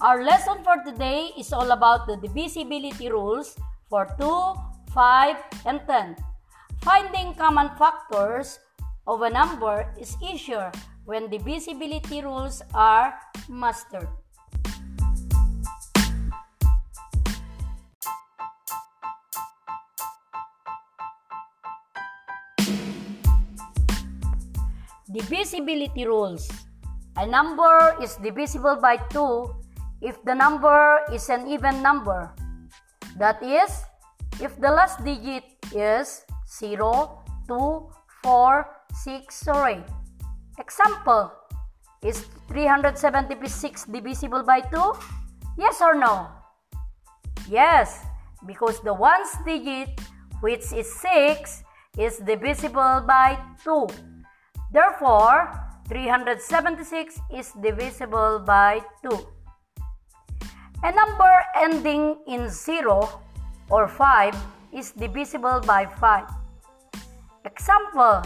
Our lesson for today is all about the divisibility rules for 2, 5, and 10. Finding common factors of a number is easier when divisibility rules are mastered. Divisibility rules. A number is divisible by 2 if the number is an even number. That is, if the last digit is 0, 2, 4, 6, or 8. Example, is 376 divisible by 2? Yes or no? Yes, because the ones digit, which is 6, is divisible by 2. Therefore, 376 is divisible by 2. A number ending in 0 or 5 is divisible by 5. Example,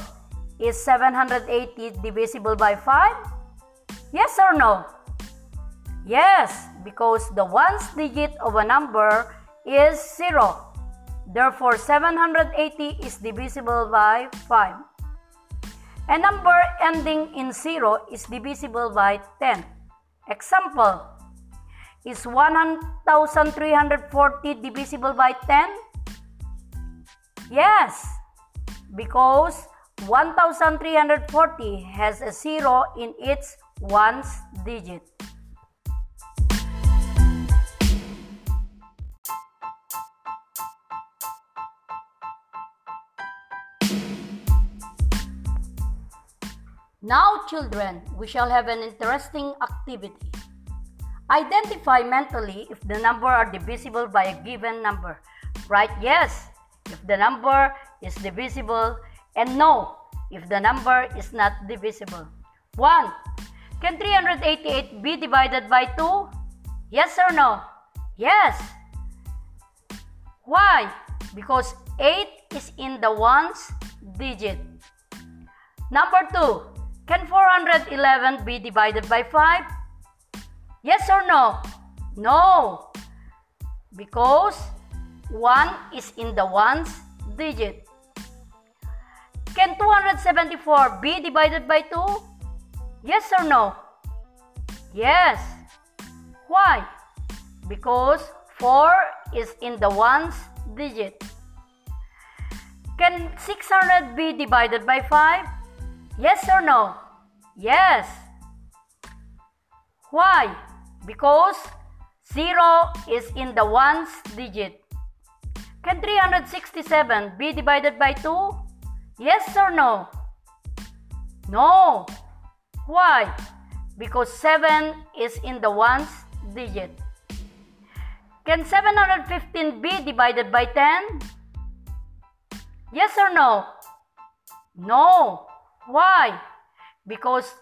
is 780 divisible by 5? Yes or no? Yes, because the ones digit of a number is 0. Therefore, 780 is divisible by 5. A number ending in 0 is divisible by 10. Example, is 1340 divisible by 10? Yes, because 1340 has a 0 in its ones digit. Now, children, we shall have an interesting activity. Identify mentally if the number are divisible by a given number. Write yes if the number is divisible and no if the number is not divisible. 1. Can 388 be divided by 2? Yes or no? Yes. Why? Because 8 is in the ones digit. Number 2. Can 411 be divided by 5? Yes or no? No. Because 1 is in the ones digit. Can 274 be divided by 2? Yes or no? Yes. Why? Because 4 is in the ones digit. Can 600 be divided by 5? Yes or no? Yes. Why? Because 0 is in the ones digit. Can 367 be divided by 2? Yes or no? No. Why? Because 7 is in the ones digit. Can 715 be divided by 10? Yes or no? No. Why? Because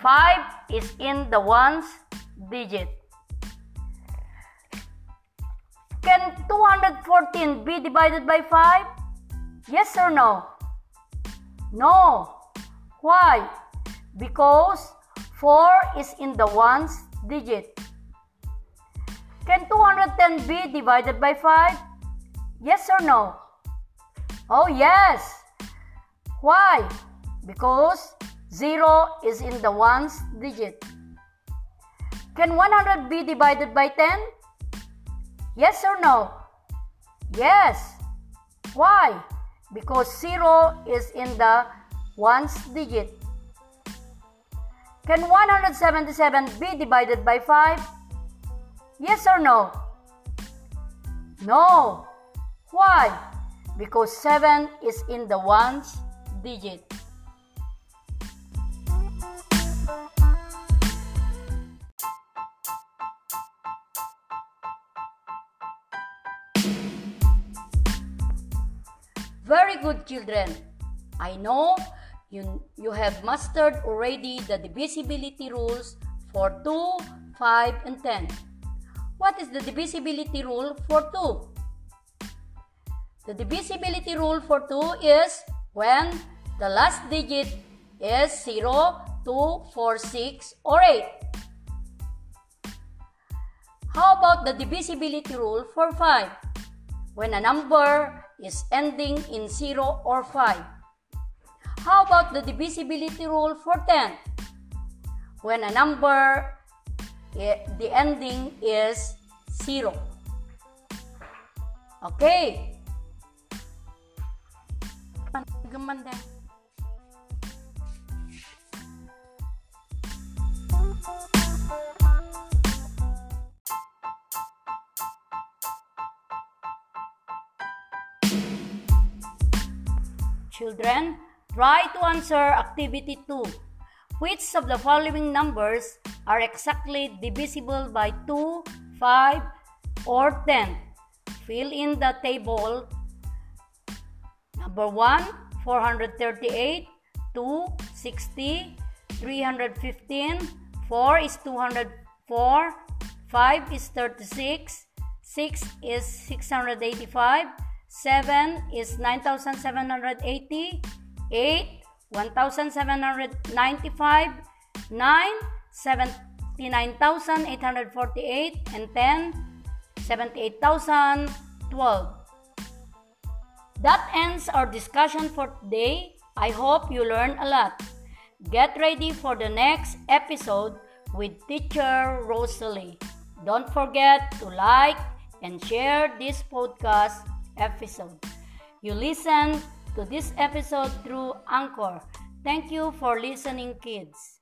5 is in the ones digit. Can 214 be divided by 5? Yes or no? No. Why? Because 4 is in the ones digit. Can 210 be divided by 5? Yes or no? Oh, yes. Why? Because 0 is in the ones digit. Can 100 be divided by 10? Yes or no? Yes. Why? Because 0 is in the ones digit. Can 177 be divided by 5? Yes or no? No. Why? Because 7 is in the ones digit. Very good, children. I know you, you have mastered already the divisibility rules for 2, 5, and 10. What is the divisibility rule for 2? The divisibility rule for 2 is when the last digit is 0, 2, 4, 6, or 8. How about the divisibility rule for 5? When a number is ending in 0 or 5. How about the divisibility rule for 10? When a number, eh, the ending is 0. Okay. Gumanda. Children, try to answer activity 2. Which of the following numbers are exactly divisible by 2, 5, or 10? Fill in the table. Number 1, 438, 2, 60, 315, 4 is 204, 5 is 36, 6 is 685, 7 is 9,780, 8, 1,795, 9, 79,848, and 10, 78,012. That ends our discussion for today. I hope you learned a lot. Get ready for the next episode with teacher Rosalie. Don't forget to like and share this podcast episode. You listen to this episode through Anchor. Thank you for listening, kids.